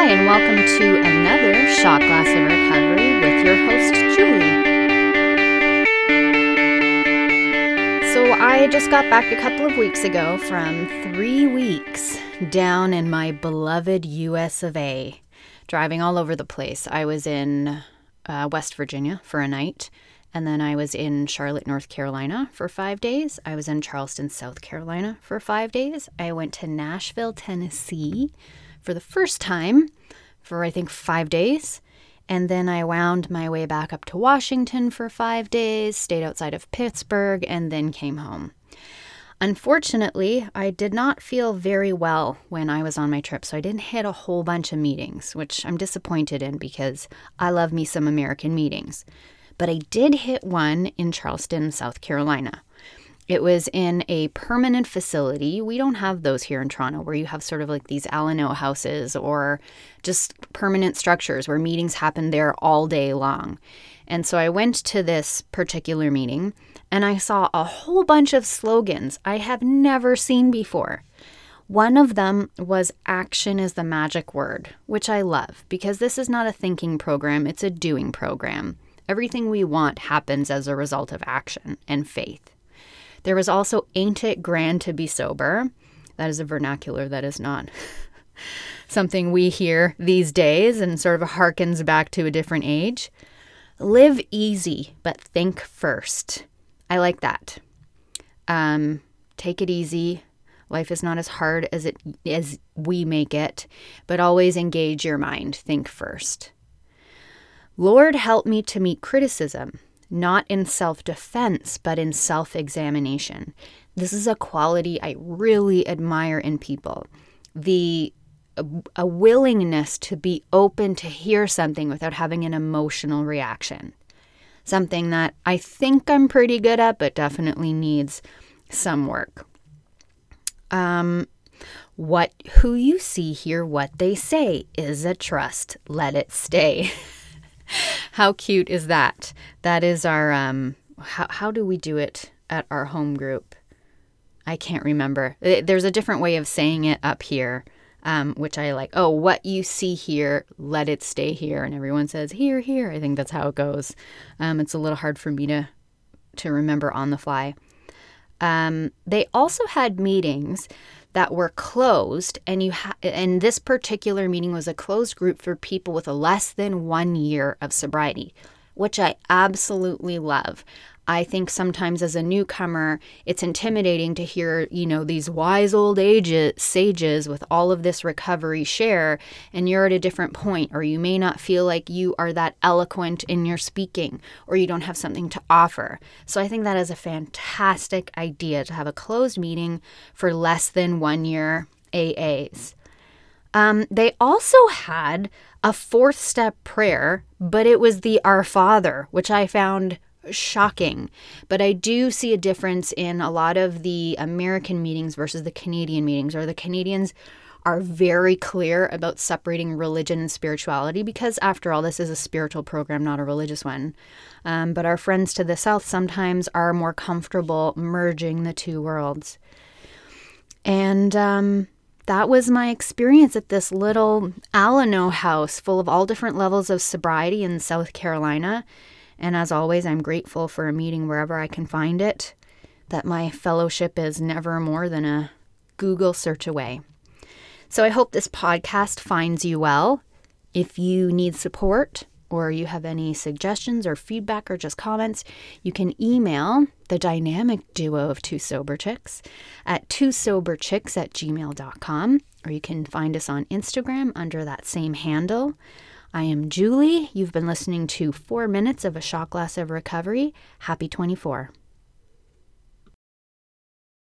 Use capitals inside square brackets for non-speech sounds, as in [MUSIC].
Hi, and welcome to another Shot Glass of Recovery with your host, Julie. So, I just got back a couple of weeks ago from three weeks down in my beloved US of A, driving all over the place. I was in uh, West Virginia for a night, and then I was in Charlotte, North Carolina for five days. I was in Charleston, South Carolina for five days. I went to Nashville, Tennessee for the first time for I think five days. And then I wound my way back up to Washington for five days, stayed outside of Pittsburgh, and then came home. Unfortunately, I did not feel very well when I was on my trip, so I didn't hit a whole bunch of meetings, which I'm disappointed in because I love me some American meetings. But I did hit one in Charleston, South Carolina. It was in a permanent facility. We don't have those here in Toronto where you have sort of like these Alano houses or just permanent structures where meetings happen there all day long. And so I went to this particular meeting and I saw a whole bunch of slogans I have never seen before. One of them was action is the magic word, which I love because this is not a thinking program, it's a doing program. Everything we want happens as a result of action and faith. There was also Ain't It Grand to Be Sober. That is a vernacular that is not [LAUGHS] something we hear these days and sort of harkens back to a different age. Live easy, but think first. I like that. Um, take it easy. Life is not as hard as it as we make it, but always engage your mind. Think first. Lord, help me to meet criticism not in self defense, but in self examination. This is a quality I really admire in people. The a willingness to be open to hear something without having an emotional reaction. Something that I think I'm pretty good at, but definitely needs some work. Um, what who you see here, what they say is a trust. Let it stay. [LAUGHS] how cute is that? That is our um how how do we do it at our home group? I can't remember. There's a different way of saying it up here. Um, which I like. Oh, what you see here, let it stay here. And everyone says here, here. I think that's how it goes. Um, it's a little hard for me to to remember on the fly. Um, they also had meetings that were closed and you ha- and this particular meeting was a closed group for people with less than 1 year of sobriety which I absolutely love. I think sometimes as a newcomer, it's intimidating to hear, you know, these wise old ages, sages with all of this recovery share, and you're at a different point, or you may not feel like you are that eloquent in your speaking, or you don't have something to offer. So I think that is a fantastic idea to have a closed meeting for less than one year AAs. Um, they also had a fourth step prayer, but it was the Our Father, which I found shocking. But I do see a difference in a lot of the American meetings versus the Canadian meetings, or the Canadians are very clear about separating religion and spirituality because, after all, this is a spiritual program, not a religious one. Um, but our friends to the south sometimes are more comfortable merging the two worlds. And um, that was my experience at this little Alano house full of all different levels of sobriety in South Carolina. And as always, I'm grateful for a meeting wherever I can find it, that my fellowship is never more than a Google search away. So I hope this podcast finds you well. If you need support, or you have any suggestions or feedback or just comments, you can email the dynamic duo of Two Sober Chicks at twosoberchicks at gmail.com, or you can find us on Instagram under that same handle. I am Julie. You've been listening to four minutes of a shot glass of recovery. Happy 24.